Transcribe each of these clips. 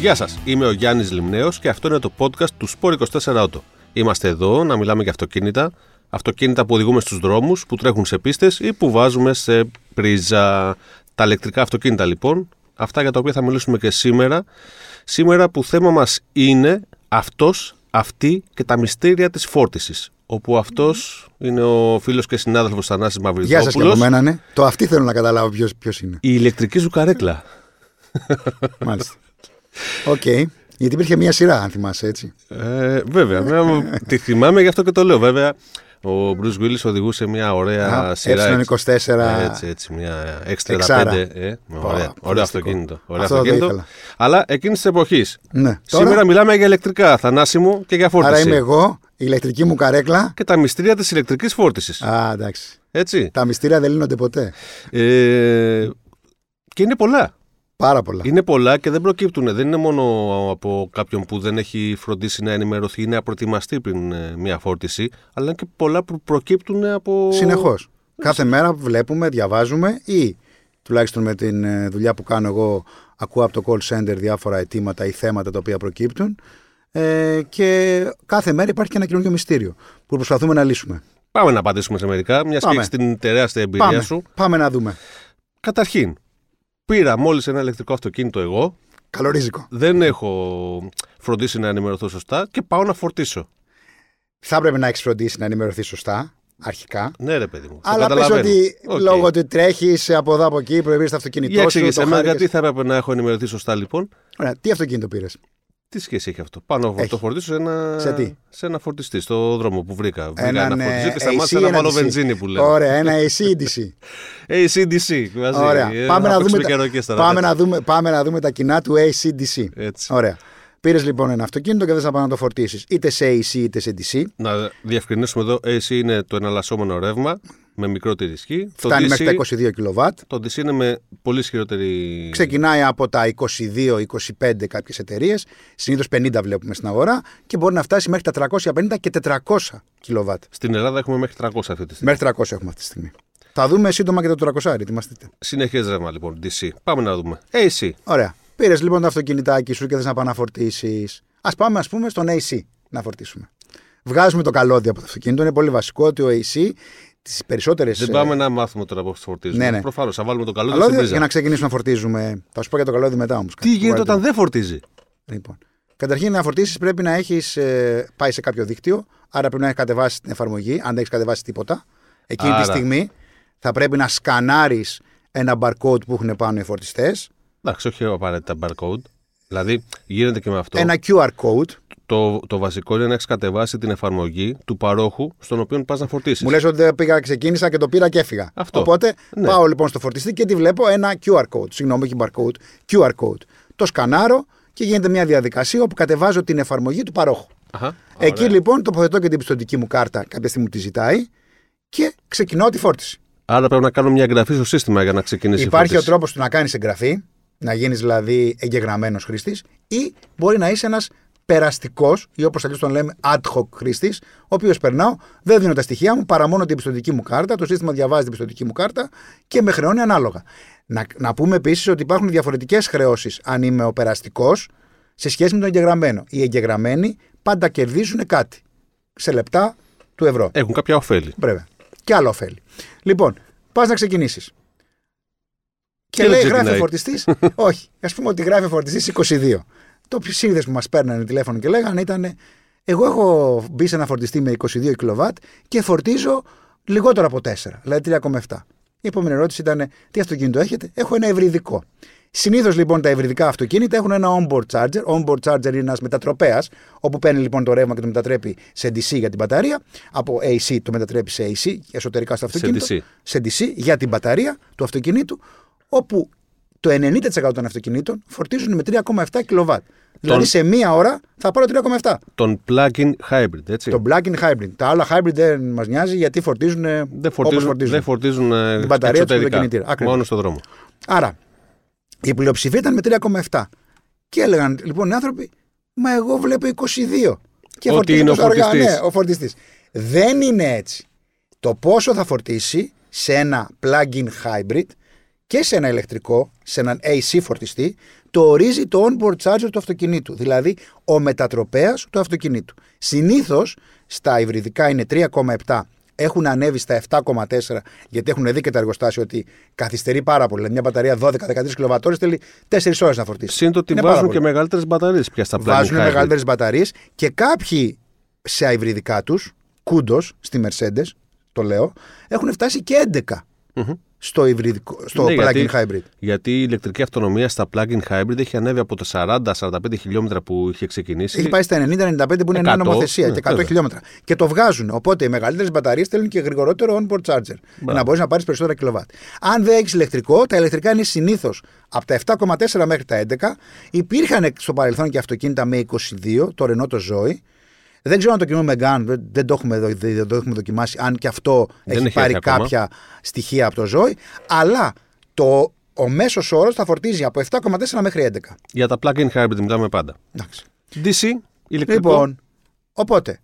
Γεια σας, είμαι ο Γιάννης Λιμνέος και αυτό είναι το podcast του Sport 24 Auto. Είμαστε εδώ να μιλάμε για αυτοκίνητα, αυτοκίνητα που οδηγούμε στους δρόμους, που τρέχουν σε πίστες ή που βάζουμε σε πρίζα. Τα ηλεκτρικά αυτοκίνητα λοιπόν, αυτά για τα οποία θα μιλήσουμε και σήμερα. Σήμερα που θέμα μας είναι αυτός, αυτή και τα μυστήρια της φόρτισης. Όπου αυτός είναι ο φίλος και συνάδελφος Θανάσης Γεια σας και από Μαυριδόπουλο. μένα, ναι. Το αυτή θέλω να καταλάβω ποιος είναι. Η ηλεκτρική σου καρέκλα. Μάλιστα. Οκ. Γιατί υπήρχε μια σειρά, αν θυμάσαι έτσι. Ε, βέβαια, μια- τη θυμάμαι γι' αυτό και το λέω. Βέβαια, ο Bruce Willis οδηγούσε μια ωραία Α, σειρά. Ε24. Έτσι, έτσι, μια X35. Εξάρα. Ε, ωραία, ωραίο φανταστικό. αυτοκίνητο. Ωραίο Αυτό το αυτοκίνητο. ήθελα. Αλλά εκείνης της εποχής. Ναι. Τώρα, Σήμερα μιλάμε για ηλεκτρικά, θανάση μου και για φόρτιση. άρα είμαι εγώ, η ηλεκτρική μου καρέκλα. Και τα μυστήρια της ηλεκτρικής φόρτισης. Α, εντάξει. Έτσι. Τα μυστήρια δεν λύνονται ποτέ. Ε, και είναι πολλά. Πάρα πολλά. Είναι πολλά και δεν προκύπτουν. Δεν είναι μόνο από κάποιον που δεν έχει φροντίσει να ενημερωθεί ή να προετοιμαστεί πριν ε, μια φόρτιση, αλλά είναι και πολλά που προκύπτουν από. Συνεχώς. Κάθε μέρα βλέπουμε, διαβάζουμε ή τουλάχιστον με την ε, δουλειά που κάνω εγώ, ακούω από το call center διάφορα αιτήματα ή θέματα τα οποία προκύπτουν. Ε, και κάθε μέρα υπάρχει και ένα καινούργιο μυστήριο που προσπαθούμε να λύσουμε. Πάμε να απαντήσουμε σε μερικά, μιας και Πάμε. έχεις την τεράστια εμπειρία Πάμε, σου. πάμε να δούμε. Καταρχήν, πήρα μόλις ένα ηλεκτρικό αυτοκίνητο εγώ. Καλορίζικο. Δεν έχω φροντίσει να ενημερωθώ σωστά και πάω να φορτίσω. Θα έπρεπε να έχεις φροντίσει να ενημερωθείς σωστά, αρχικά. Ναι, ρε παιδί μου. το Αλλά πες καταλαβαίνω. ότι Οκ. λόγω ότι τρέχεις από εδώ από εκεί, προηγεί το αυτοκίνητό Για σου. εξήγησε το με, χάρηκες. γιατί θα έπρεπε να έχω ενημερωθεί σωστά λοιπόν; Ωραία, τι αυτοκίνητο πήρες; Τι σχέση έχει αυτό; Πάνω να Έχει. το φορτίσω σε ένα, Σε τι; σε ένα φορτιστή, στο δρόμο που βρήκα. Βρήκα Έναν, ένα φορτιστή ε, και σταμάτησα AC, να ένα βάλω DC. βενζίνη που λέω. Ωραία, ένα AC ή DC. ACDC. Μαζί. Ωραία. Ε, πάμε, να παίξουμε δούμε, καιροκές τα, τώρα, πάμε, έτσι. να δούμε, πάμε να δούμε τα κοινά του AC-DC. Έτσι. Ωραία. Πήρες λοιπόν ένα αυτοκίνητο και δεν θα πάει να το φορτίσεις είτε σε AC είτε σε DC. Να διευκρινίσουμε εδώ, AC είναι το εναλλασσόμενο ρεύμα με μικρότερη ισχύ. Φτάνει το, μέχρι DC, τα 22 κιλοβάτ. το DC είναι με πολύ ισχυρότερη. Ξεκινάει από τα 22-25 κάποιες εταιρείες. Συνήθως 50 βλέπουμε στην αγορά και μπορεί να φτάσει μέχρι τα 350 και 400 κιλοβάτ. Στην Ελλάδα έχουμε μέχρι 300 αυτή τη στιγμή. Μέχρι 300 έχουμε αυτή τη στιγμή. Θα δούμε σύντομα και το 400, ετοιμαστείτε. Συνεχές ρεύμα λοιπόν, DC. Πάμε να δούμε. AC. Ωραία. Πήρες λοιπόν το αυτοκινητάκι σου και θες να πάει να φορτίσεις. Α πάμε, ας πούμε, στον AC να φορτίσουμε. Βγάζουμε το καλώδιο από το αυτοκίνητο. Είναι πολύ βασικό ότι ο AC τις περισσότερες. Δεν πάμε να μάθουμε τώρα πώ φορτίζουμε. Ναι, ναι. Προφανώς, θα βάλουμε το καλώδιο στην Καλώδιο πρίζα. για να ξεκινήσουμε να φορτίζουμε. Θα σου πω για το καλώδιο μετά όμως. Τι γίνεται όταν δεν φορτίζει; Λοιπόν. Καταρχήν, να φορτίσεις πρέπει να έχεις ε, πάει σε κάποιο δίκτυο. Άρα πρέπει να έχεις κατεβάσει την εφαρμογή, αν δεν έχεις κατεβάσει τίποτα. Εκείνη Άρα. τη στιγμή θα πρέπει να σκανάρεις ένα barcode που έχουν πάνω οι φορτιστές. Εντάξει, όχι απαραίτητα barcode. Δηλαδή γίνεται και με αυτό. Ένα QR code. Το, το βασικό είναι να έχεις κατεβάσει την εφαρμογή του παρόχου στον οποίο πας να φορτίσεις. Μου λες ότι δεν πήγα, ξεκίνησα και το πήρα και έφυγα. Αυτό. Οπότε Ναι. πάω λοιπόν στο φορτιστή και τι βλέπω ένα QR code. Συγγνώμη, όχι barcode. QR code. Το σκανάρω και γίνεται μια διαδικασία όπου κατεβάζω την εφαρμογή του παρόχου. Αχα, Εκεί ωραία. λοιπόν τοποθετώ και την πιστοτική μου κάρτα κάποια στιγμή μου τη ζητάει και ξεκινάω τη φόρτιση. Άρα πρέπει να κάνω μια εγγραφή στο σύστημα για να ξεκινήσει Υπάρχει η ο φόρτιση. τρόπος του να κάνεις εγγραφή, να γίνεις δηλαδή εγγεγραμμένος χρήστης, ή μπορεί να είσαι ένας περαστικός, ή όπως αλλιώς τον λέμε ad hoc χρήστης, ο οποίος περνάω, δεν δίνω τα στοιχεία μου παρά μόνο την πιστοτική μου κάρτα, το σύστημα διαβάζει την πιστοτική μου κάρτα και με χρεώνει ανάλογα. Να, να πούμε επίσης ότι υπάρχουν διαφορετικές χρεώσεις αν είμαι ο περαστικός σε σχέση με τον εγγεγραμμένο. Οι εγγεγραμμένοι πάντα κερδίζουν κάτι σε λεπτά του ευρώ. Έχουν κάποια ωφέλη. Βέβαια. Και άλλο ωφέλη. Λοιπόν, πας να ξεκινήσεις. Και, Και δεν λέει, γράφει ξεκινάει. ο φορτιστής. όχι. Α πούμε ότι γράφει ο φορτιστής 22. Το σύνδεσμο που μας παίρνανε τηλέφωνο και λέγανε ήταν. Εγώ έχω μπει σε ένα φορτιστή με 22 κιλοβάτ και φορτίζω λιγότερο από 4, δηλαδή 3,7. Η επόμενη ερώτηση ήταν: Τι αυτοκίνητο έχετε, Έχω ένα ευρυδικό. Συνήθως λοιπόν τα ευρυδικά αυτοκίνητα έχουν ένα onboard charger. Onboard charger είναι ένας μετατροπέας, όπου παίρνει λοιπόν το ρεύμα και το μετατρέπει σε DC για την μπαταρία. Από AC το μετατρέπει σε AC εσωτερικά στο Σε αυτοκίνητο. DC. Σε DC για την μπαταρία του αυτοκινήτου, όπου το 90% των αυτοκινήτων φορτίζουν με 3,7 κιλοβάτ. Δηλαδή σε μία ώρα θα πάρω 3,7. Τον plug-in hybrid, έτσι. Το plug-in hybrid. Τα άλλα hybrid δεν μας νοιάζει γιατί φορτίζουν, Δεν όπως φορτίζουν, φορτίζουν. δεν φορτίζουν ε, Την μπαταρία τους και το εξωτερικά. κινητήρα. Ακριβώς. Μόνο στο δρόμο. Άρα, η πλειοψηφία ήταν με 3,7. Και έλεγαν λοιπόν οι άνθρωποι, Μα εγώ βλέπω 22. Και Ότι φορτίζει είναι ο τόσο αργά. φορτιστής. Ναι, ο φορτιστής. Δεν είναι έτσι. Το πόσο θα φορτίσει σε ένα plug-in hybrid και σε ένα ηλεκτρικό, σε έναν AC φορτιστή, το ορίζει το onboard charger του αυτοκινήτου. Δηλαδή ο μετατροπέας του αυτοκινήτου. Συνήθως στα υβριδικά είναι 3,7 έχουν ανέβει στα 7,4 γιατί έχουν δει και τα εργοστάσια ότι καθυστερεί πάρα πολύ. Δηλαδή, μια μπαταρία 12-13 κιλοβατόρε θέλει 4 ώρες να φορτίσει. Συν το ότι βάζουν και μεγαλύτερες μπαταρίες πια στα πλάνα. Βάζουν μεγαλύτερες μπαταρίες και κάποιοι σε αυριδικά τους, κούντο στη Mercedes, το λέω, έχουν φτάσει και 11 mm-hmm. Στο, υβριδικό, στο ναι, plug-in γιατί, hybrid. Γιατί η ηλεκτρική αυτονομία στα plug-in hybrid έχει ανέβει από τα 40-45 χιλιόμετρα που είχε ξεκινήσει. Έχει πάει στα 90-95 που είναι νέα νομοθεσία ναι, και 100 χιλιόμετρα. Και το βγάζουν. Οπότε οι μεγαλύτερες μπαταρίες θέλουν και γρηγορότερο on-board charger. Για να μπορείς να πάρεις περισσότερα κιλοβάτ. Αν δεν έχεις ηλεκτρικό, τα ηλεκτρικά είναι συνήθως από τα 7,4 μέχρι τα 11. Υπήρχαν στο παρελθόν και αυτοκίνητα με 22, το Renault το Zoe δεν ξέρω αν το κοινό Μεγκάν, δεν, δεν, το έχουμε, δεν το έχουμε δοκιμάσει, αν και αυτό έχει, έχει πάρει κάποια στοιχεία από το ζώη. Αλλά το, ο μέσος όρος θα φορτίζει από 7,4 μέχρι 11. Για τα plug-in hybrid μιλάμε πάντα. Εντάξει. DC, ηλεκτρικό. Λοιπόν, οπότε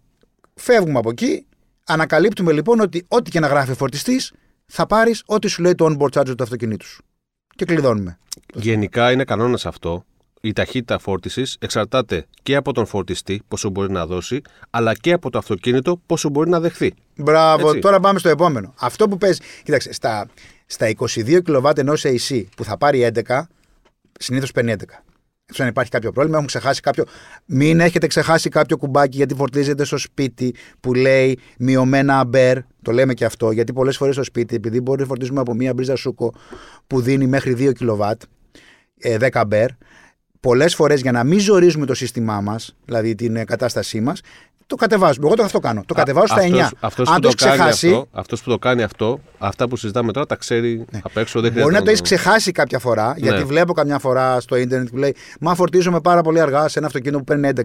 φεύγουμε από εκεί. Ανακαλύπτουμε λοιπόν ότι ό,τι και να γράφει ο φορτιστής, θα πάρεις ό,τι σου λέει το onboard charger του αυτοκινήτου σου. Και κλειδώνουμε. Γενικά είναι κανόνας αυτό η ταχύτητα φόρτισης εξαρτάται και από τον φορτιστή, πόσο μπορεί να δώσει, αλλά και από το αυτοκίνητο, πόσο μπορεί να δεχθεί. Μπράβο, Έτσι. τώρα πάμε στο επόμενο. Αυτό που παίζει. Κοίταξε, στα, στα 22 κιλοβάτ ενός AC που θα πάρει 11, συνήθως παίρνει 11. Εκτό αν υπάρχει κάποιο πρόβλημα, έχουν ξεχάσει κάποιο. Μην έχετε ξεχάσει κάποιο κουμπάκι γιατί φορτίζετε στο σπίτι που λέει μειωμένα αμπέρ. Το λέμε και αυτό, γιατί πολλές φορές στο σπίτι, επειδή μπορεί να φορτίζουμε από μία μπρίζα σούκο που δίνει μέχρι 2 κιλοβάτ, 10 αμπέρ, πολλές φορές για να μην ζορίζουμε το σύστημά μας, δηλαδή την κατάστασή μας, το κατεβάζουμε. Εγώ το αυτό κάνω. Το κατεβάζω στα 9. Αυτός, Αν το, ξεχάσει. Αυτό, αυτός που το κάνει αυτό, αυτά που συζητάμε τώρα τα ξέρει ναι. απ' έξω. Δεν Μπορεί να το έχεις ξεχάσει κάποια φορά, ναι. γιατί βλέπω καμιά φορά στο ίντερνετ που λέει Μα φορτίζομαι πάρα πολύ αργά σε ένα αυτοκίνητο που παίρνει 11.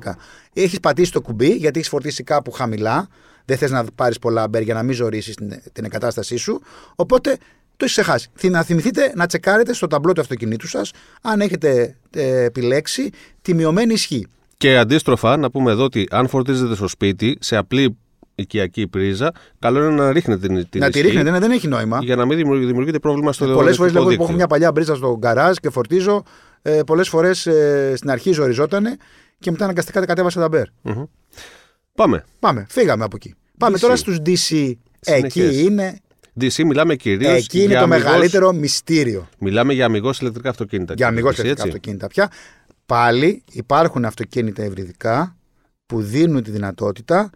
Έχεις πατήσει το κουμπί, γιατί έχεις φορτίσει κάπου χαμηλά. Δεν θες να πάρεις πολλά μπέρ για να μην ζωρίσει την, την εγκατάστασή σου. Οπότε το έχεις ξεχάσει. Να θυμηθείτε να τσεκάρετε στο ταμπλό του αυτοκινήτου σας αν έχετε ε, επιλέξει τη μειωμένη ισχύ. Και αντίστροφα, να πούμε εδώ ότι αν φορτίζετε στο σπίτι, σε απλή οικιακή πρίζα, καλό είναι να ρίχνετε την, την Να τη ρίχνετε, ναι, δεν έχει νόημα. Για να μην δημιουργείται πρόβλημα στο Πολλές φορές λέω έχω μια παλιά πρίζα στο γκαράζ και φορτίζω. Ε, Πολλές φορές ε, στην αρχή ζοριζότανε και μετά αναγκαστικά κατέβασα τα μπέρ. Mm-hmm. Πάμε. Πάμε. Φύγαμε από εκεί. Πάμε τώρα στους DC. Εκεί είναι DC μιλάμε κυρίως. Εκεί είναι το μεγαλύτερο μυστήριο. Μιλάμε για αμυγός ηλεκτρικά αυτοκίνητα. Για αμυγός ηλεκτρικά αυτοκίνητα πια. Πάλι υπάρχουν αυτοκίνητα ευρυδικά που δίνουν τη δυνατότητα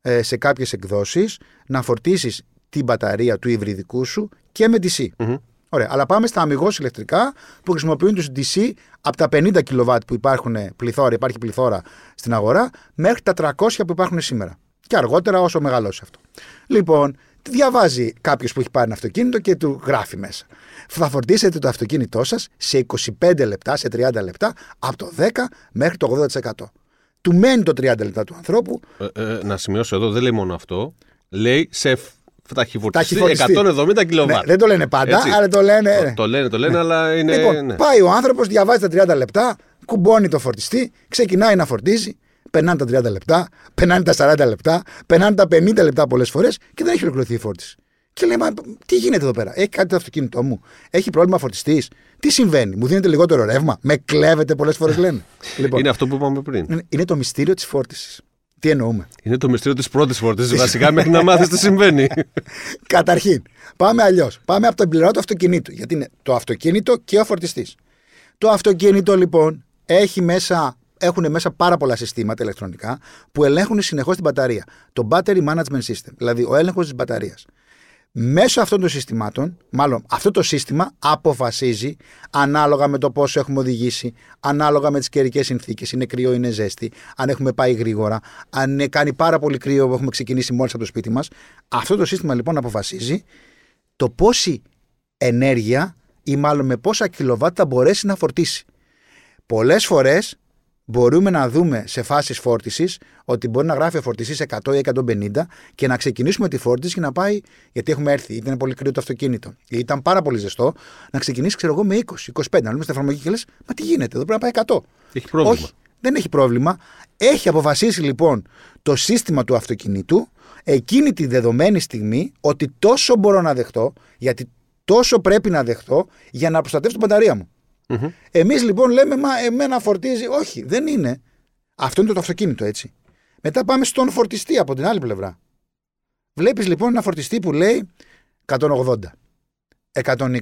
ε, σε κάποιες εκδόσεις να φορτίσεις την μπαταρία του υβριδικού σου και με DC. mm Ωραία. Αλλά πάμε στα αμυγός ηλεκτρικά που χρησιμοποιούν τους DC από τα 50 κιλοβάτ που υπάρχουν πληθώρα, υπάρχει πληθώρα στην αγορά, μέχρι τα 300 που υπάρχουν σήμερα. Και αργότερα όσο μεγαλώσει αυτό. Λοιπόν, διαβάζει κάποιος που έχει πάρει ένα αυτοκίνητο και του γράφει μέσα. Θα φορτίσετε το αυτοκίνητό σας σε 25 λεπτά, σε 30 λεπτά, από το 10 μέχρι το 80%. Του μένει το 30 λεπτά του ανθρώπου. Ε, ε, να σημειώσω εδώ, δεν λέει μόνο αυτό. Λέει σε ταχυφορτιστή 170 κιλοβάτ. Ναι, δεν το λένε πάντα, Έτσι. αλλά το λένε. Το, το λένε, το λένε, ναι. αλλά είναι. Λοιπόν, ναι. πάει ο άνθρωπος, διαβάζει τα 30 λεπτά, κουμπώνει το φορτιστή, ξεκινάει να φορτίζει, περνάνε τα 30 λεπτά, περνάνε τα 40 λεπτά, περνάνε τα 50 λεπτά πολλές φορές και δεν έχει ολοκληρωθεί η φόρτιση. Και λέει, Μα τι γίνεται εδώ πέρα, Έχει κάτι το αυτοκίνητό μου, Έχει πρόβλημα φορτιστής; Τι συμβαίνει, Μου δίνετε λιγότερο ρεύμα, Με κλέβετε πολλές φορές λένε. λοιπόν, είναι αυτό που είπαμε πριν. Είναι το μυστήριο της φόρτισης. Τι εννοούμε; Είναι το μυστήριο της πρώτης φόρτισης. Βασικά μέχρι να μάθεις τι συμβαίνει. Καταρχήν, πάμε αλλιώς. Πάμε από τον πληρό του αυτοκινήτου. Γιατί είναι το αυτοκίνητο και ο φορτιστής. Το αυτοκίνητο λοιπόν έχει μέσα έχουν μέσα πάρα πολλά συστήματα ηλεκτρονικά που ελέγχουν συνεχώς την μπαταρία. Το Battery Management System, δηλαδή ο έλεγχος της μπαταρίας. Μέσω αυτών των συστημάτων, μάλλον αυτό το σύστημα αποφασίζει ανάλογα με το πόσο έχουμε οδηγήσει, ανάλογα με τις καιρικές συνθήκες, είναι κρύο, είναι ζέστη, αν έχουμε πάει γρήγορα, αν κάνει πάρα πολύ κρύο που έχουμε ξεκινήσει μόλις από το σπίτι μας. Αυτό το σύστημα λοιπόν αποφασίζει το πόση ενέργεια ή μάλλον με πόσα κιλοβάτ θα μπορέσει να φορτίσει. Πολλές φορές μπορούμε να δούμε σε φάσεις φόρτισης ότι μπορεί να γράφει φορτισής 100 ή 150 και να ξεκινήσουμε τη φόρτιση και να πάει, γιατί έχουμε έρθει, ήταν πολύ κρύο το αυτοκίνητο, ή ήταν πάρα πολύ ζεστό, να ξεκινήσει, ξέρω εγώ, με 20, 25. Να λέμε στην εφαρμογή και λες, Μα τι γίνεται, εδώ πρέπει να πάει 100. Έχει πρόβλημα. Όχι, δεν έχει πρόβλημα. Έχει αποφασίσει λοιπόν το σύστημα του αυτοκινήτου εκείνη τη δεδομένη στιγμή ότι τόσο μπορώ να δεχτώ, γιατί τόσο πρέπει να δεχτώ για να προστατεύσω την μπαταρία μου. Μμμ. Εμείς λοιπόν λέμε, Μα εμένα φορτίζει. Όχι, δεν είναι. Αυτό είναι το αυτοκίνητο έτσι. Μετά πάμε στον φορτιστή από την άλλη πλευρά. Βλέπεις λοιπόν ένα φορτιστή που λέει 180, 120.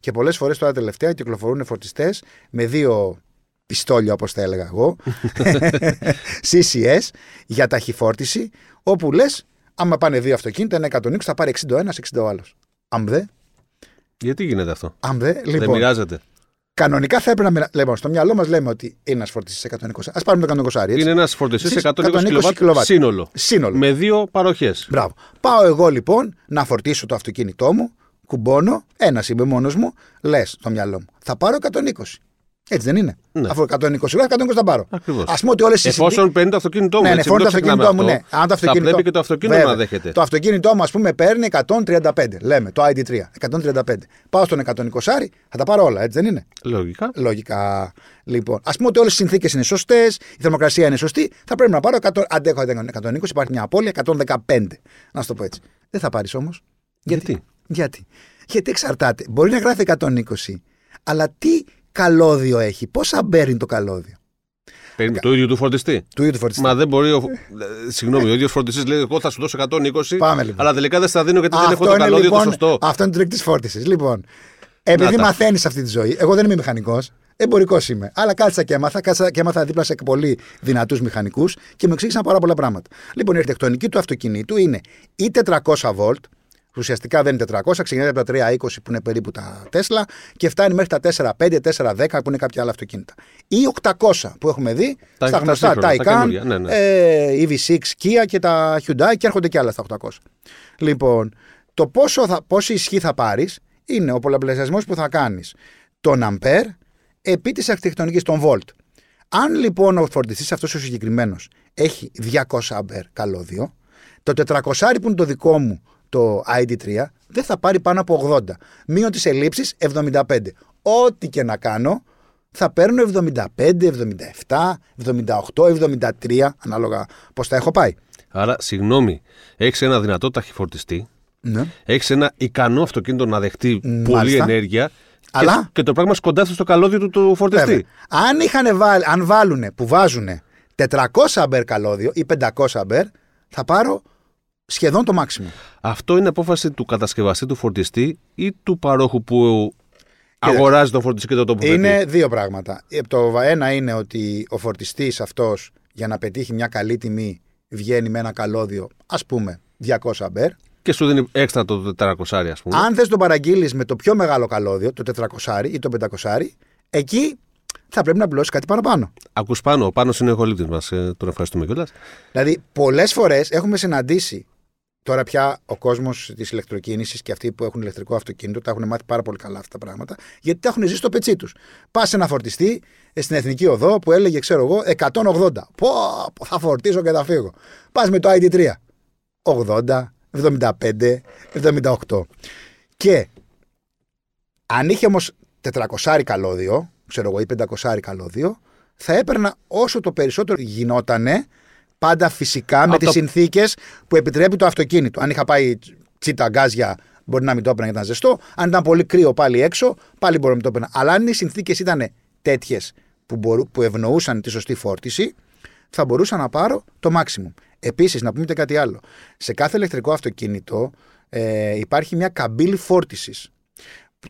Και πολλές φορές τώρα τελευταία κυκλοφορούν φορτιστές με δύο πιστόλια, όπως τα έλεγα εγώ, CCS για ταχυφόρτιση, όπου λες, άμα πάνε δύο αυτοκίνητα, ένα 120, θα πάρει 60 ο ένας, 60 ο άλλος. Αμδέ, Γιατί γίνεται αυτό; αμδέ. Δεν Λοιπόν, μοιράζεται; Κανονικά θα έπρεπε να. μοιρα- Λοιπόν, στο μυαλό μας λέμε ότι είναι ένας φορτιστής 120. Α πάρουμε το 120 έτσι. Είναι ένας φορτιστής Στις 120 120 κιλοβάτ κιλοβάτ. σύνολο. Σύνολο. Με δύο παροχές. Μπράβο. Πάω εγώ λοιπόν να φορτίσω το αυτοκίνητό μου, κουμπώνω, ένας είμαι μόνος μου, λες στο μυαλό μου. Θα πάρω 120. Έτσι δεν είναι. Ναι. Αφού 120 λέω, 120 θα πάρω. Ακριβώς. Α πούμε ότι όλες οι Εφόσον παίρνει το αυτοκίνητό μου. Ναι, ναι, έτσι, φόρτω μην το ξεχνάμε αυτοκίνητό μου, αυτό. ναι. Αν το αυτοκίνητο... Θα πρέπει και το αυτοκίνητο Βέβαια. να δέχεται. Το αυτοκίνητό μου, ας πούμε, παίρνει 135. Λέμε, το ID3. 135. Πάω στον 120, θα τα πάρω όλα, έτσι δεν είναι; Λογικά. Λογικά. Λοιπόν, ας πούμε ότι όλες οι συνθήκες είναι σωστές, η θερμοκρασία είναι σωστή, θα πρέπει να πάρω 100, αντέχω 120, υπάρχει μια απώλεια 115. Να σου το πω έτσι. Δεν θα πάρεις όμως. Γιατί; Γιατί; Γιατί εξαρτάται. Μπορεί να γράφει 120, αλλά τι καλώδιο έχει, πόσα μπέρνει το καλώδιο; Περίμενε, Το ίδιο του φορτιστή. του ίδιου του φορτιστή. Μα δεν μπορεί. Ο... ε, Συγγνώμη, ο ίδιος φορτιστής λέει: Εγώ θα σου δώσω 120. Πάμε, λοιπόν. Αλλά τελικά δεν στα δίνω γιατί δεν έχω το καλώδιο το σωστό. Αυτό είναι το τρίκ τη φόρτισης. Λοιπόν, επειδή Να τα. μαθαίνεις αυτή τη ζωή, εγώ δεν είμαι μηχανικός, εμπορικός είμαι. Αλλά κάτσα και έμαθα, κάτσα και έμαθα δίπλα σε πολύ δυνατούς μηχανικούς και μου εξήγησαν πάρα πολλά πράγματα. Λοιπόν, η αρχιτεκτονική του αυτοκινήτου είναι ή 400 βολτ, ουσιαστικά δεν είναι 400, ξεκινάει από τα 320 που είναι περίπου τα Τέσλα και φτάνει μέχρι τα 4,5, 4,10 που είναι κάποια άλλα αυτοκίνητα. Ή 800 που έχουμε δει Τα- στα τα γνωστά σύγχρονα, τα Taycan, καινούργια, ναι, ναι. ε, EV6, Kia και τα Hyundai και έρχονται και άλλα στα 800. Λοιπόν, το πόσο θα, πόση ισχύ θα πάρεις είναι ο πολλαπλασιασμός που θα κάνεις τον αμπέρ επί της αρχιτεκτονικής των volt. Αν λοιπόν ο φορτιστής αυτός ο συγκεκριμένος έχει 200 αμπέρ καλώδιο, το 400 που είναι το δικό μου το ID3 δεν θα πάρει πάνω από 80. Μείον τις ελλείψεις 75. Ό,τι και να κάνω θα παίρνω 75, 77, 78, 73 ανάλογα πώς τα έχω πάει. Άρα, συγγνώμη, έχεις ένα δυνατό ταχυφορτιστή, Ναι. έχεις ένα ικανό αυτοκίνητο να δεχτεί Μάλιστα. πολλή ενέργεια. Αλλά- Και, και το πράγμα σκοντάφτει στο καλώδιο του του φορτιστή. Βέβαια. Αν, είχαν βάλει, αν βάλουν που βάζουν 400 αμπέρ καλώδιο ή 500 αμπέρ, θα πάρω σχεδόν το μάξιμο. Αυτό είναι απόφαση του κατασκευαστή του φορτιστή ή του παρόχου που αγοράζει τον φορτιστή και το τοποθετεί; Είναι δύο πράγματα. Ε, Το ένα είναι ότι ο φορτιστής αυτός για να πετύχει μια καλή τιμή βγαίνει με ένα καλώδιο, ας πούμε, 200 αμπέρ. Και σου δίνει έξτρα το 400, ας πούμε. Αν θε τον παραγγείλεις με το πιο μεγάλο καλώδιο, το 400 ή το 500, εκεί θα πρέπει να πληρώσει κάτι παραπάνω. Ακούς πάνω, ο πάνω είναι ο ηχολήπτη μας. Ε, τον ευχαριστούμε κιόλας. Δηλαδή, πολλές φορές έχουμε συναντήσει. Τώρα πια ο κόσμος της ηλεκτροκίνησης και αυτοί που έχουν ηλεκτρικό αυτοκίνητο τα έχουν μάθει πάρα πολύ καλά αυτά τα πράγματα, γιατί τα έχουν ζήσει στο πετσί τους. Πας σε ένα φορτιστή ε, στην εθνική οδό που έλεγε, ξέρω εγώ, 180. Πω, πω, θα φορτίσω και θα φύγω. Πας με το ID3. 80, 75, 78. Και αν είχε όμως 400 καλώδιο, ξέρω εγώ, ή 500 καλώδιο, θα έπαιρνα όσο το περισσότερο γινότανε πάντα φυσικά με Από τις το- συνθήκες που επιτρέπει το αυτοκίνητο. Αν είχα πάει τσίτα γκάζια, μπορεί να μην το έπαιρνα γιατί ήταν ζεστό. Αν ήταν πολύ κρύο πάλι έξω, πάλι μπορεί να μην το έπαιρνα. Αλλά αν οι συνθήκες ήταν τέτοιες που, μπορού- που ευνοούσαν τη σωστή φόρτιση, θα μπορούσα να πάρω το maximum. Επίσης, να πούμε και κάτι άλλο. Σε κάθε ηλεκτρικό αυτοκίνητο ε, υπάρχει μια καμπύλη φόρτισης.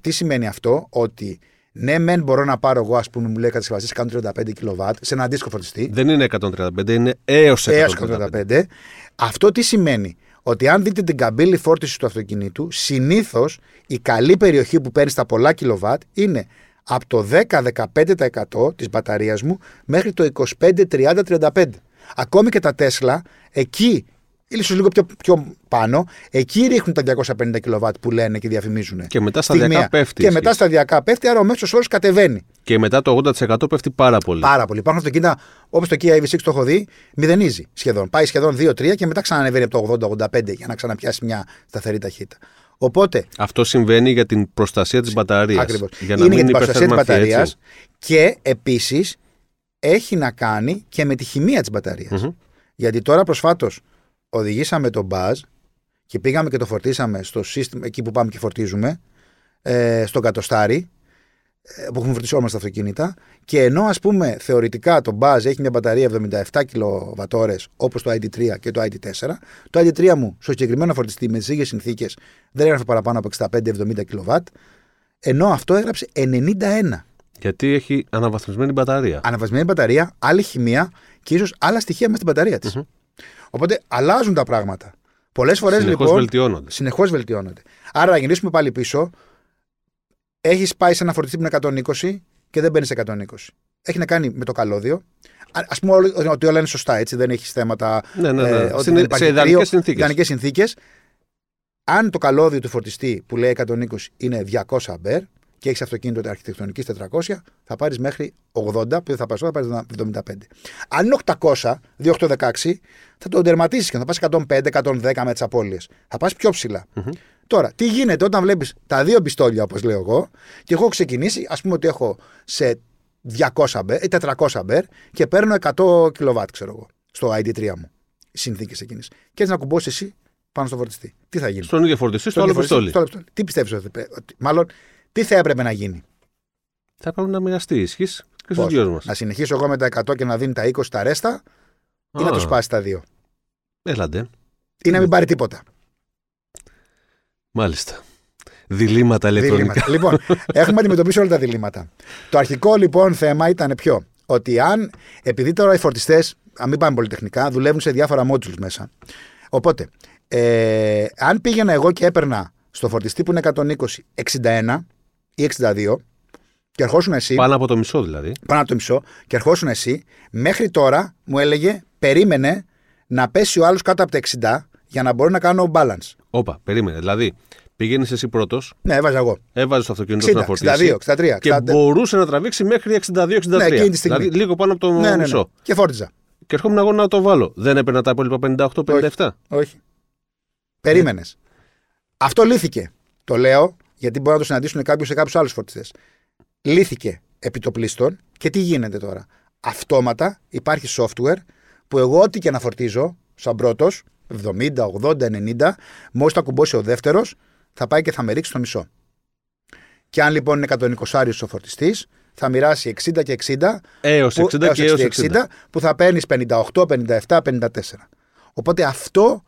Τι σημαίνει αυτό, ότι ναι, μεν μπορώ να πάρω εγώ, ας πούμε, μου λέει κατασκευαστής 135 κιλοβάτ σε ένα αντίστοιχο φορτιστή. Δεν είναι 135, είναι έως 135. Έως 135. Αυτό τι σημαίνει, ότι αν δείτε την καμπύλη φόρτισης του αυτοκινήτου, συνήθως η καλή περιοχή που παίρνεις στα πολλά κιλοβάτ είναι από το 10-15% της μπαταρίας μου μέχρι το 25-30-35. Ακόμη και τα Τέσλα, εκεί, ίσως λίγο πιο, πιο πάνω, εκεί ρίχνουν τα 250 κιλοβάτ που λένε και διαφημίζουν. Και μετά Στιγμιαία. σταδιακά πέφτει. Και η μετά σχέση. σταδιακά πέφτει, άρα ο μέσος όρος κατεβαίνει. Και μετά το 80% πέφτει πάρα πολύ. Πάρα πολύ. Υπάρχουν αυτοκίνητα όπως το Kia EV6 το έχω δει, μηδενίζει σχεδόν. Πάει σχεδόν 2-3 και μετά ξανανεβαίνει από το 80-85 για να ξαναπιάσει μια σταθερή ταχύτητα. Οπότε, Αυτό συμβαίνει για την προστασία της μπαταρίας. ακριβώς, Για να είναι για μην την προστασία της υπερθερμανθεί, μπαταρίας έτσι. και επίσης έχει να κάνει και με τη χημεία της μπαταρίας. Μμμ. Γιατί τώρα προσφάτως οδηγήσαμε τον Buzz και πήγαμε και το φορτίσαμε στο σύστημα εκεί που πάμε και φορτίζουμε. ε, στον κατοστάρι ε, που έχουμε φορτίσει όλα μας τα αυτοκίνητα και ενώ ας πούμε θεωρητικά το Buzz έχει μια μπαταρία 77 κιλοβατόρες όπως το ID3 και το ID4 το ID3 μου στο συγκεκριμένο φορτιστή με τις ίδιες συνθήκες δεν έγραφε παραπάνω από 65-70 κιλοβάτ ενώ αυτό έγραψε 91 Γιατί έχει αναβαθμισμένη μπαταρία. αναβασμένη μπαταρία, άλλη χημεία και ίσως άλλα στοιχεία μέσα στην μπαταρία της. Οπότε αλλάζουν τα πράγματα. Πολλές φορές Συνεχώς λοιπόν. βελτιώνονται. Συνεχώς βελτιώνονται. Άρα να γυρίσουμε πάλι πίσω. Έχεις πάει σε ένα φορτιστή που είναι 120 και δεν μπαίνεις σε 120. Έχει να κάνει με το καλώδιο. Α πούμε όλο- ότι όλα είναι σωστά, έτσι. Δεν έχεις θέματα. Ναι, ναι, ναι. ε, ότι Στην- δεν υπάρχει σε ιδανικές κρύο, συνθήκες. ιδανικές συνθήκες. Αν το καλώδιο του φορτιστή που λέει 120 είναι 200 αμπέρ και έχεις αυτοκίνητο αρχιτεκτονικής 400, θα πάρεις μέχρι 80, που δεν θα πάρεις θα πάρεις 75. Αν είναι 800, 2816, θα το τερματίσεις και θα πας 105, 110 με τις απώλειες. Θα πας πιο ψηλα Τώρα, τι γίνεται όταν βλέπεις τα δύο πιστόλια, όπως λέω εγώ, και έχω ξεκινήσει, ας πούμε ότι έχω σε 200 αμπέρ ή 400 αμπέρ και παίρνω 100 κιλοβάτ, ξέρω εγώ, στο ID3 μου. Συνθήκες εκείνες. Και έτσι να κουμπώσεις εσύ πάνω στο φορτιστή. Τι θα γίνει; Στον ίδιο φορτιστή, στο άλλο διαφορετικό- πιστόλι. στο άλλο πιστόλι. Τι πιστεύεις ότι, ότι. Μάλλον, τι θα έπρεπε να γίνει; Θα πρέπει να μοιραστεί η ισχύ και στους Πώς; δυο μας. Να συνεχίσω εγώ με τα 100 και να δίνει τα 20 τα ρέστα ή να το σπάσει τα δύο; Έλαντε. Ή να μην πάρει τίποτα; Μάλιστα. Διλήμματα ηλεκτρονικά. Διλήμματα. λοιπόν, έχουμε αντιμετωπίσει όλα τα διλήμματα. Το αρχικό λοιπόν θέμα ήταν ποιο; Ότι αν, επειδή τώρα οι φορτιστές, αν μην πάμε πολυτεχνικά, δουλεύουν σε διάφορα modules μέσα. Οπότε, ε, αν πήγαινα εγώ και έπαιρνα στο φορτιστή που είναι 120, 61 ή 62 και ερχόσουν εσύ, Πάνω από το μισό δηλαδή. πάνω από το μισό, και ερχόσουν εσύ, μέχρι τώρα μου έλεγε, περίμενε να πέσει ο άλλος κάτω από τα 60 για να μπορώ να κάνω balance. Όπα, περίμενε. Δηλαδή, πήγαινες εσύ πρώτος, Ναι, έβαζα εγώ. έβαζες το αυτοκίνητο σου να 60, φορτίσει. 62, 63, Και 64. μπορούσε να τραβήξει μέχρι 62-63. Ναι, εκείνη τη στιγμή. δηλαδή, λίγο πάνω από το Ναι, ναι, ναι. μισό. Και φόρτιζα. Και ερχόμουν εγώ να το βάλω. Δεν έπαιρνα τα υπόλοιπα 58-57. Όχι. Περίμενες. Αυτό λύθηκε. Το λέω γιατί μπορεί να το συναντήσουν κάποιου σε κάποιους άλλους φορτιστές. Λύθηκε επί το πλήστον και τι γίνεται τώρα. Αυτόματα υπάρχει software που εγώ ό,τι και να φορτίζω, σαν πρώτος, 70, 80, 90, μόλις τα κουμπώσει ο δεύτερος, θα πάει και θα με ρίξει το μισό. Και αν λοιπόν είναι 120 ο φορτιστής, θα μοιράσει 60 και 60 Έως που- 60 έως και έως 60, 60. που θα παίρνεις 58, 57, 54. Οπότε αυτό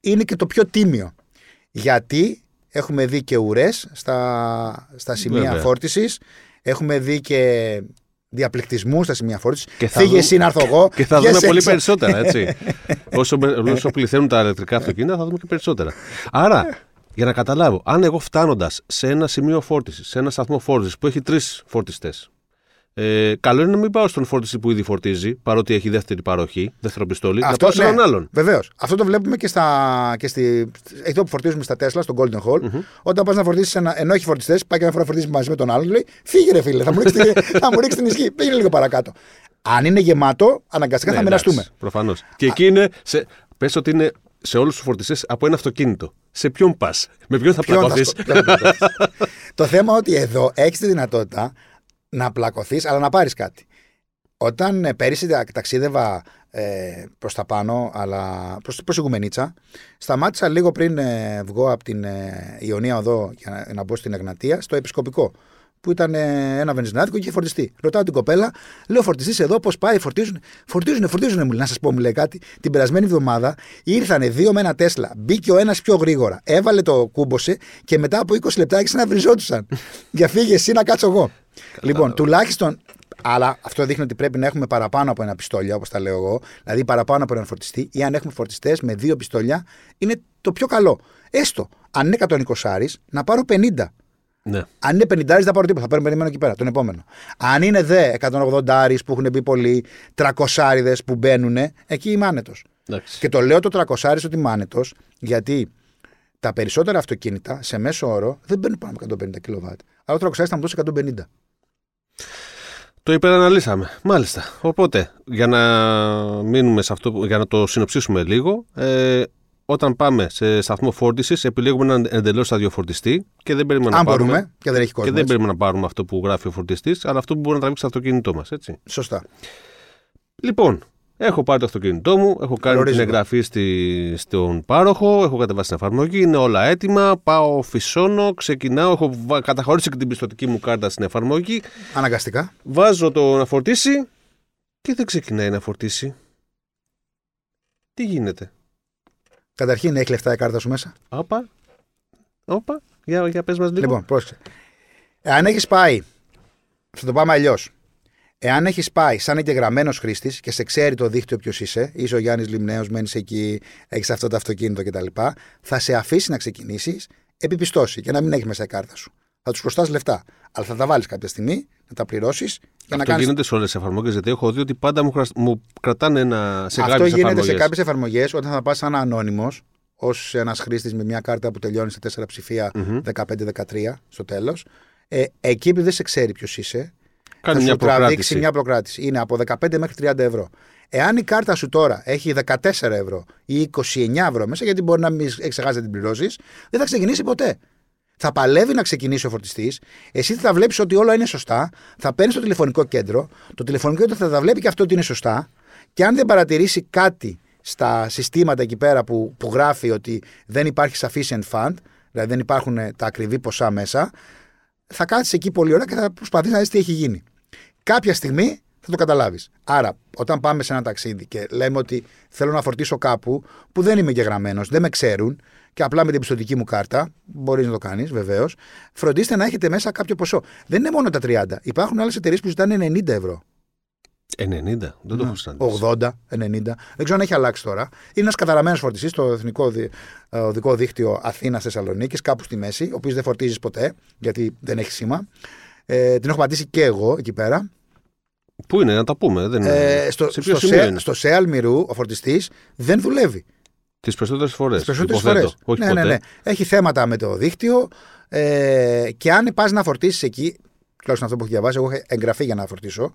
είναι και το πιο τίμιο. Γιατί έχουμε δει και ουρές στα, στα σημεία Βέβαια. φόρτισης, έχουμε δει και διαπληκτισμούς στα σημεία φόρτισης. Και θα Φύγε δούμε- εσύ να έρθω εγώ. Και θα βγες δούμε πολύ έξω. περισσότερα, έτσι. όσο, όσο πληθαίνουν τα ηλεκτρικά αυτοκίνητα, θα δούμε και περισσότερα. Άρα, για να καταλάβω, αν εγώ φτάνοντας σε ένα σημείο φόρτισης, σε ένα σταθμό φόρτισης που έχει τρεις φορτιστές, ε, καλό είναι να μην πάω στον φόρτιση που ήδη φορτίζει, παρότι έχει δεύτερη παροχή, δεύτερο πιστόλι, να πάω σε έναν άλλον. Βεβαίως. Αυτό το βλέπουμε και, στα, και στη, αυτό που φορτίζουμε στα Tesla, στο Golden Hall. Όταν πας να φορτίσεις, ένα, ενώ έχει φορτιστές, πάει και ένα φορά φορτίζει μαζί με τον άλλον, λέει Φύγε ρε φίλε, θα μου ρίξεις, τη- θα μου ρίξεις την ισχύ. Πήγαινε λίγο παρακάτω. Αν είναι γεμάτο, αναγκαστικά θα μοιραστούμε. Προφανώς. Και εκεί είναι. Σε, πες ότι είναι σε όλους τους φορτιστές από ένα αυτοκίνητο. Σε ποιον πας, με ποιον θα Ποιον θα πλακωθείς; στο- ποιον θα πλακωθείς. το θέμα ότι εδώ έχεις τη δυνατότητα να πλακωθείς, αλλά να πάρεις κάτι. Όταν ε, πέρυσι τα- ταξίδευα ε, προς τα πάνω, αλλά προς προς η Γουμενίτσα, σταμάτησα λίγο πριν ε, βγω από την ε, Ιωνία Οδό για να, να μπω στην Εγνατία, στο Επισκοπικό. Που ήταν ε, ένα βενζινάδικο και είχε φορτιστεί. Ρωτάω την κοπέλα, λέω φορτιστή εδώ, πώς πάει, φορτίζουν. Φορτίζουν, φορτίζουν, μου λέει. Να σας πω, μου λέει κάτι. Την περασμένη εβδομάδα ήρθανε δύο με ένα Τέσλα. Μπήκε ο ένας πιο γρήγορα. Έβαλε το κούμποσε και μετά από 20 λεπτά άρχισε να βριζόντουσαν. Για φύγε εσύ να κάτσω εγώ. Λοιπόν, τουλάχιστον. Αλλά αυτό δείχνει ότι πρέπει να έχουμε παραπάνω από ένα πιστόλια, όπως τα λέω εγώ. Δηλαδή παραπάνω από έναν φορτιστή, ή αν έχουμε φορτιστές με δύο πιστόλια, είναι το πιο καλό. Έστω, αν είναι 120 να πάρω 50. Ναι. Αν είναι 50 δεν θα πάρω τίποτα, θα παίρνω περιμένω εκεί πέρα, τον επόμενο. Αν είναι δε 180 που έχουν μπει πολλοί, 300 που μπαίνουν, εκεί είμαι άνετος. Εντάξει. Και το λέω το 300 ότι είμαι άνετος, γιατί τα περισσότερα αυτοκίνητα σε μέσο όρο δεν μπαίνουν πάνω από 150 κιλοβάτ. Αλλά το 300 θα μου δώσει 150. Το υπεραναλύσαμε. Μάλιστα. Οπότε, για να μείνουμε σε αυτό, που- για να το συνοψίσουμε λίγο, ε, όταν πάμε σε σταθμό φόρτισης, επιλέγουμε έναν εντελώς αδειοφορτιστή και δεν περιμένουμε Αν να πάρουμε. μπορούμε, και δεν έχει Και κόσμος. δεν έτσι. περιμένουμε να πάρουμε αυτό που γράφει ο φορτιστής, αλλά αυτό που μπορεί να τραβήξει το αυτοκίνητό μας. Έτσι. Σωστά. Λοιπόν, Έχω πάρει το αυτοκίνητό μου, έχω κάνει Γνωρίζω. την εγγραφή στη, στον πάροχο, έχω κατεβάσει την εφαρμογή, είναι όλα έτοιμα. Πάω, φυσώνω, ξεκινάω, έχω βα- καταχωρήσει και την πιστοτική μου κάρτα στην εφαρμογή. Αναγκαστικά. Βάζω το να φορτίσει και δεν ξεκινάει να φορτίσει. Τι γίνεται; Καταρχήν έχει λεφτά η κάρτα σου μέσα; Όπα. Όπα. Για, για πες μας λίγο. Λοιπόν, πρόσεξε. Εάν έχεις πάει. Θα το πάμε αλλιώς. Εάν έχεις πάει σαν εγγεγραμμένος χρήστης και σε ξέρει το δίκτυο ποιος είσαι, είσαι ο Γιάννης Λιμνέος, μένεις εκεί, έχεις αυτό το αυτοκίνητο κτλ., θα σε αφήσει να ξεκινήσεις επιπιστώσει και να μην έχεις μέσα η κάρτα σου. Θα τους χρωστά λεφτά. Αλλά θα τα βάλεις κάποια στιγμή, να τα πληρώσεις για να Αυτό κάνεις. γίνεται σε όλες τις εφαρμογές. Γιατί έχω δει ότι πάντα μου, χρασ- μου κρατάνε ένα σε Αυτό κάποιες γίνεται εφαρμογές. σε κάποιες εφαρμογές όταν θα πας σαν ανώνυμος, ως ένας χρήστης με μια κάρτα που τελειώνει σε τέσσερα ψηφία Μμμ. 15-13 στο τέλος. Ε, εκεί επειδή δεν σε ξέρει ποιος είσαι, Κάνεις θα μια σου τραβήξει προκράτηση. μια προκράτηση. Είναι από 15 μέχρι 30 ευρώ. Εάν η κάρτα σου τώρα έχει 14 ευρώ ή 29 ευρώ μέσα, γιατί μπορεί να μην έχει ξεχάσει να την πληρώσεις, δεν θα ξεκινήσει ποτέ. Θα παλεύει να ξεκινήσει ο φορτιστής. Εσύ θα τα βλέπεις ότι όλα είναι σωστά. Θα παίρνεις το τηλεφωνικό κέντρο. Το τηλεφωνικό κέντρο θα τα βλέπει και αυτό ότι είναι σωστά. Και αν δεν παρατηρήσει κάτι στα συστήματα εκεί πέρα που, που γράφει ότι δεν υπάρχει sufficient fund, δηλαδή δεν υπάρχουν ε, τα ακριβή ποσά μέσα, θα κάτσει εκεί πολύ ώρα και θα προσπαθήσει να δεις τι έχει γίνει. Κάποια στιγμή θα το καταλάβεις. Άρα, όταν πάμε σε ένα ταξίδι και λέμε ότι θέλω να φορτίσω κάπου που δεν είμαι εγγεγραμμένος, δεν με ξέρουν και απλά με την πιστοτική μου κάρτα, μπορείς να το κάνεις βεβαίως, φροντίστε να έχετε μέσα κάποιο ποσό. Δεν είναι μόνο τα 30. Υπάρχουν άλλες εταιρείες που ζητάνε 90 ευρώ. 90. Δεν το έχω συναντήσει. 80, 90. Δεν ξέρω αν έχει αλλάξει τώρα. Είναι ένας καταραμένος φορτιστής στο εθνικό δι- ε, οδικό δίκτυο Αθήνα-Θεσσαλονίκη, κάπου στη μέση, ο οποίος δεν φορτίζεις ποτέ, γιατί δεν έχει σήμα. Ε, την έχω πατήσει και εγώ εκεί πέρα. Πού είναι, να τα πούμε. Δεν είναι. Ε, στο, σε ποιο στο, σημείο σε, είναι; στο σε Αλμυρού ο φορτιστής δεν δουλεύει. Τις περισσότερες φορές. Τις περισσότερες φορές. Όχι ναι, ποτέ. ναι, ναι. Έχει θέματα με το δίκτυο. Ε, και αν πας να φορτίσεις εκεί, τουλάχιστον αυτό που έχει διαβάσει, εγώ έχω εγγραφεί για να φορτίσω.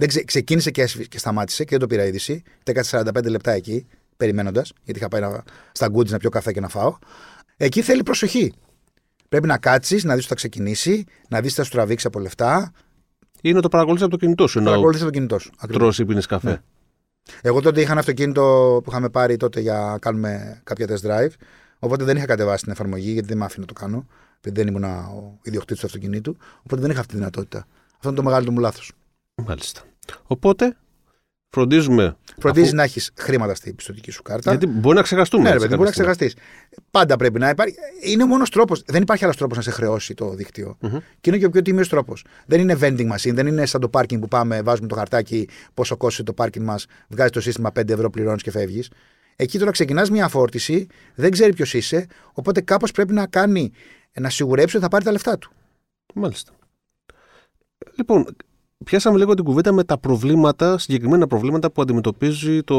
Δεν ξε, ξεκίνησε και, έσφι- και σταμάτησε και δεν το πήρα είδηση. Τα έκατσα 45 λεπτά εκεί, περιμένοντας, γιατί είχα πάει να, στα γκούτζ να πιω καφέ και να φάω. Εκεί θέλει προσοχή. Πρέπει να κάτσεις, να δεις ότι θα ξεκινήσει, να δεις τι θα σου τραβήξει από λεφτά. Ή να το παρακολουθεί από το κινητό σου. Να Να παρακολουθεί το κινητό σου. Ακριβώς. τρώσει ή πίνεις καφέ. Ναι. Εγώ τότε είχα ένα αυτοκίνητο που είχαμε πάρει τότε για να κάνουμε κάποια test drive. Οπότε δεν είχα κατεβάσει την εφαρμογή γιατί δεν με άφηνε να το κάνω. Επειδή δεν ήμουν ο ιδιοκτήτης του αυτοκινήτου. Οπότε δεν είχα αυτή τη δυνατότητα. Αυτό είναι το μεγάλο μου λάθος. Μάλιστα. Οπότε φροντίζουμε. Φροντίζεις αφού- να έχεις χρήματα στην πιστοτική σου κάρτα. Γιατί μπορεί να ξεχαστούμε. ναι, ρε έτσι παιδί, μπορεί να κάποια στιγμή. ξεχαστείς. Πάντα πρέπει να υπάρχει. Είναι ο μόνος τρόπος. Δεν υπάρχει άλλος τρόπος να σε χρεώσει το δικτυο Μμμ. Και είναι και ο πιο τίμιο τρόπος. Δεν είναι vending machine, δεν είναι σαν το parking που πάμε, βάζουμε το χαρτάκι, πόσο κόστησε το parking μας, βγάζει το σύστημα 5 ευρώ, πληρώνεις και φεύγεις. Εκεί τώρα ξεκινάς μια φόρτιση, δεν ξέρει ποιος είσαι, οπότε κάπως πρέπει να κάνει, να σιγουρέψει ότι θα πάρει τα λεφτά του. Μάλιστα. Λοιπόν, πιάσαμε λίγο την κουβέντα με τα προβλήματα, συγκεκριμένα προβλήματα που αντιμετωπίζει το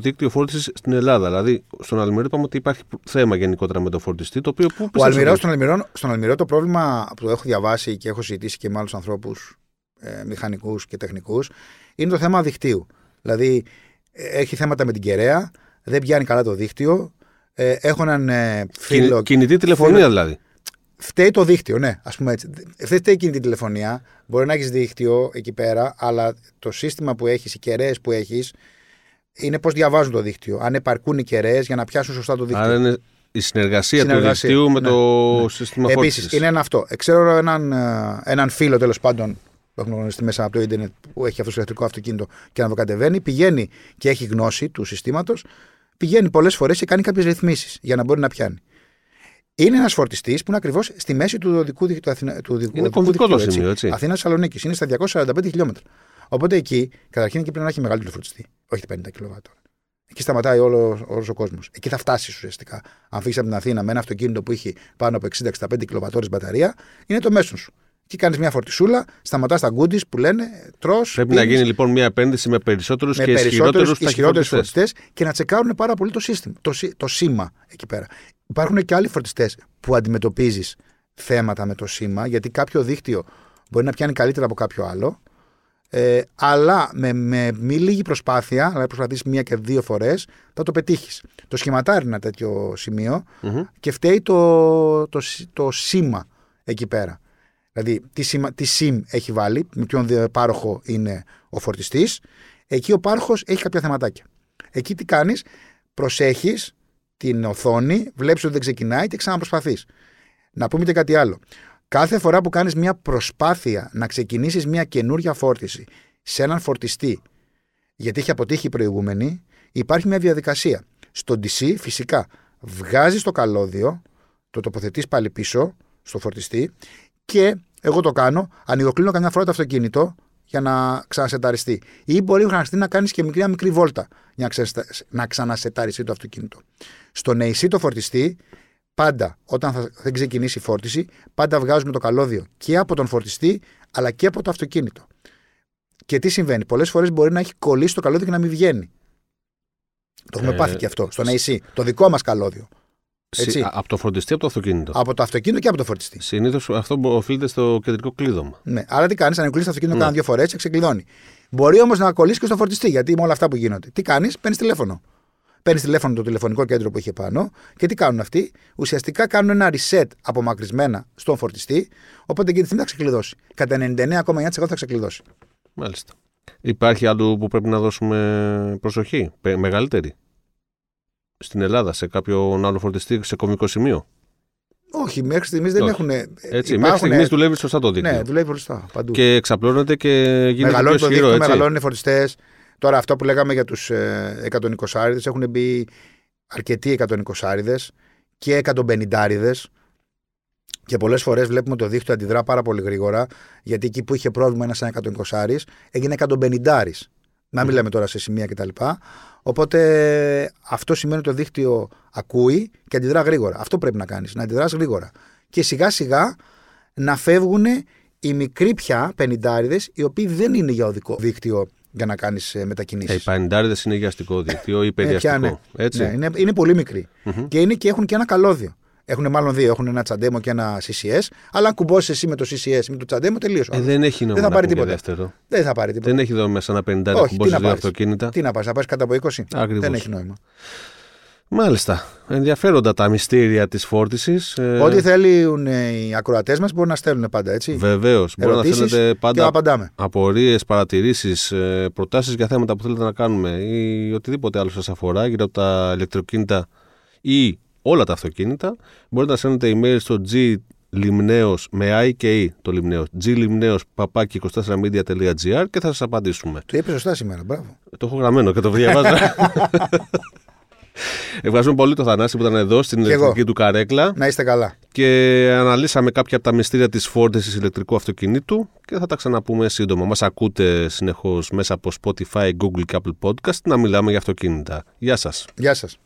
δίκτυο φόρτισης στην Ελλάδα. Δηλαδή, στον Αλμυρό είπαμε ότι υπάρχει θέμα γενικότερα με το φορτιστή, το οποίο. Πού Ο πιστεύεις Αλμυρό, ότι- στον, Αλμυρό, στον Αλμυρό το πρόβλημα που έχω διαβάσει και έχω συζητήσει και με άλλους ανθρώπους, ε, μηχανικούς και τεχνικούς, είναι το θέμα δικτύου. Δηλαδή, ε, έχει θέματα με την κεραία, δεν πιάνει καλά το δίκτυο. Ε, έχω έναν ε, φίλο. Κιν- Κινητή τηλεφωνία φίλο- δηλαδή. Φταίει το δίκτυο, ναι, ας πούμε έτσι. Δεν φταίει εκείνη την τηλεφωνία. Μπορεί να έχεις δίκτυο εκεί πέρα, αλλά το σύστημα που έχεις, οι κεραίες που έχεις, είναι πώς διαβάζουν το δίκτυο. Αν επαρκούν οι κεραίες για να πιάσουν σωστά το δίκτυο. Άρα είναι η συνεργασία, Συνεργασία, του δικτύου με ναι, το ναι. σύστημα φόρτιση. Επίση, είναι ένα αυτό. Ε, Ξέρω έναν, ε, έναν φίλο τέλος πάντων που έχουμε γνωριστεί μέσα από το Ιντερνετ που έχει αυτό το ηλεκτρικό αυτοκίνητο και να το κατεβαίνει. Πηγαίνει και έχει γνώση του συστήματος. Πηγαίνει πολλές φορές και κάνει κάποιες ρυθμίσεις για να μπορεί να πιάνει. Είναι ένας φορτιστής που είναι ακριβώς στη μέση του οδικού δικτύου. Αθήνα- του οδικού- Είναι οδικού κομβικό το δικτύου, σημείο, έτσι. Αθήνας Θεσσαλονίκης. Είναι στα 245 χιλιόμετρα. Οπότε εκεί, καταρχήν εκεί πρέπει να έχει μεγάλο φορτιστή. Όχι 50 κιλοβάτ. Εκεί σταματάει όλο όλος ο κόσμος. Εκεί θα φτάσεις ουσιαστικά. Αν φύγεις από την Αθήνα με ένα αυτοκίνητο που έχει πάνω από 60-65 κιλοβατόρε μπαταρία, είναι το μέσο σου. Εκεί κάνεις μια φορτισούλα, σταματάς τα γκούντις που λένε, τρώ. Πρέπει να γίνει λοιπόν μια επένδυση με περισσότερους με και ισχυρότερους περισσότερους ισχυρότερους ταχυφορτιστέ. φορτιστές και να τσεκάρουν πάρα πολύ το σύστημα, το, σύ- το σήμα εκεί πέρα. Υπάρχουν και άλλοι φορτιστές που αντιμετωπίζεις θέματα με το σήμα, γιατί κάποιο δίκτυο μπορεί να πιάνει καλύτερα από κάποιο άλλο. Ε, αλλά με, με μη λίγη προσπάθεια, αλλά προσπαθήσει μία και δύο φορές, θα το πετύχεις. Το σχηματάρει ένα τέτοιο σημείο και φταίει το, το, σ- το σήμα εκεί πέρα. Δηλαδή, τι, σήμα, τι SIM έχει βάλει, με ποιον δι- πάροχο είναι ο φορτιστής. Εκεί ο πάροχος έχει κάποια θεματάκια. Εκεί τι κάνεις, προσέχεις την οθόνη, βλέπεις ότι δεν ξεκινάει και ξαναπροσπαθείς. Να πούμε και κάτι άλλο. Κάθε φορά που κάνεις μια προσπάθεια να ξεκινήσεις μια καινούργια φόρτιση σε έναν φορτιστή, γιατί έχει αποτύχει η προηγούμενη, υπάρχει μια διαδικασία. Στο DC, φυσικά, βγάζεις το καλώδιο, το τοποθετείς πάλι πίσω στο φορτιστή και εγώ το κάνω, ανοιγοκλίνω καμιά φορά το αυτοκίνητο για να ξανασεταριστεί. Ή μπορεί να χρειαστεί να κάνεις και μικρή μικρή βόλτα για να ξανασεταριστεί το αυτοκίνητο. Στον AC το φορτιστή, πάντα όταν θα, θα ξεκινήσει η φόρτιση, πάντα βγάζουμε το καλώδιο και από τον φορτιστή αλλά και από το αυτοκίνητο. Και τι συμβαίνει, πολλές φορές μπορεί να έχει κολλήσει το καλώδιο και να μην βγαίνει. Το έχουμε ε, πάθει και αυτό στον AC. Το δικό μας καλώδιο. Έτσι. Από το φορτιστή, από το αυτοκίνητο; Από το αυτοκίνητο και από το φορτιστή. Συνήθως αυτό οφείλεται στο κεντρικό κλείδωμα. Ναι. Άρα τι κάνεις, αν κλείσει το αυτοκίνητο ναι. κάνα δύο φορές και ξεκλειδώνει. Μπορεί όμως να κολλήσει και στο φορτιστή, γιατί με όλα αυτά που γίνονται. Τι κάνεις, παίρνεις τηλέφωνο. Παίρνεις τηλέφωνο το τηλεφωνικό κέντρο που είχε πάνω και τι κάνουν αυτοί. Ουσιαστικά κάνουν ένα reset απομακρυσμένα στον φορτιστή, οπότε και τη στιγμή θα ξεκλειδώσει. Κατά 99,9% θα ξεκλειδώσει. Μάλιστα. Υπάρχει άλλο που πρέπει να δώσουμε προσοχή, μεγαλύτερη; Στην Ελλάδα, σε κάποιον άλλο φορτιστή, σε κομικό σημείο; Όχι, μέχρι στιγμής δεν έχουν. Έτσι, μέχρι στιγμής δουλεύει σωστά το δίκτυο. Ναι, δουλεύει σωστά παντού. Και εξαπλώνεται και γίνεται μεγαλώνει πιο το ισχυρό, δίκτυο, μεγαλώνουν οι φορτιστές. Τώρα, αυτό που λέγαμε για τους ε, 120 άριδε, έχουν μπει αρκετοί 120 άριδε και 150 άριδε. Και πολλές φορές βλέπουμε το δίκτυο αντιδρά πάρα πολύ γρήγορα, γιατί εκεί που είχε πρόβλημα ένας 120 έγινε 150 Να μην λέμε τώρα σε σημεία κτλ. Οπότε αυτό σημαίνει ότι το δίκτυο ακούει και αντιδρά γρήγορα. Αυτό πρέπει να κάνεις, να αντιδράς γρήγορα. Και σιγά σιγά να φεύγουν οι μικροί πια πενιντάριδε, οι οποίοι δεν είναι για οδικό δίκτυο για να κάνεις μετακινήσεις. Ε, οι πενιντάριδε είναι για αστικό δίκτυο ή περιαστικό. Ε, ναι. Έτσι; Ναι, είναι, είναι πολύ μικροί. Mm-hmm. Και, είναι, και έχουν και ένα καλώδιο. Έχουν μάλλον δύο. Έχουν ένα τσαντέμο και ένα CCS. Αλλά αν κουμπώσεις εσύ με το CCS, με το τσαντέμο, τελείωσε. Ε, δεν έχει νόημα. Δεν θα πάρει τίποτα. Δεύτερο. Δεν θα πάρει τίποτα. Δεν έχει εδώ μέσα ένα 50 Όχι, κουμπώσεις δύο αυτοκίνητα. Τι να πάρεις, να πάρεις κάτω από 20. Ακριβώς. Δεν έχει νόημα. Μάλιστα. Ενδιαφέροντα τα μυστήρια της φόρτισης. Ε, Ό,τι θέλουν οι ακροατές μας μπορούν να στέλνουν πάντα έτσι. Βεβαίως. Μπορούν να στέλνετε πάντα απαντάμε. απορίες, παρατηρήσεις, ε, προτάσεις για θέματα που θέλετε να κάνουμε ή οτιδήποτε άλλο σας αφορά γύρω από τα ηλεκτροκίνητα ή όλα τα αυτοκίνητα. Μπορείτε να στέλνετε email στο G Λιμνέος με I και E το Λιμνέος G παπάκι 24media.gr και θα σας απαντήσουμε. Το είπε σωστά σήμερα, μπράβο. Το έχω γραμμένο και το διαβάζω. Ευχαριστούμε πολύ τον Θανάση που ήταν εδώ στην ηλεκτρική του καρέκλα. Να είστε καλά. Και αναλύσαμε κάποια από τα μυστήρια της φόρτισης ηλεκτρικού αυτοκινήτου και θα τα ξαναπούμε σύντομα. Μας ακούτε συνεχώς μέσα από Spotify, Google και Apple Podcast να μιλάμε για αυτοκίνητα. Γεια σας. Γεια σας.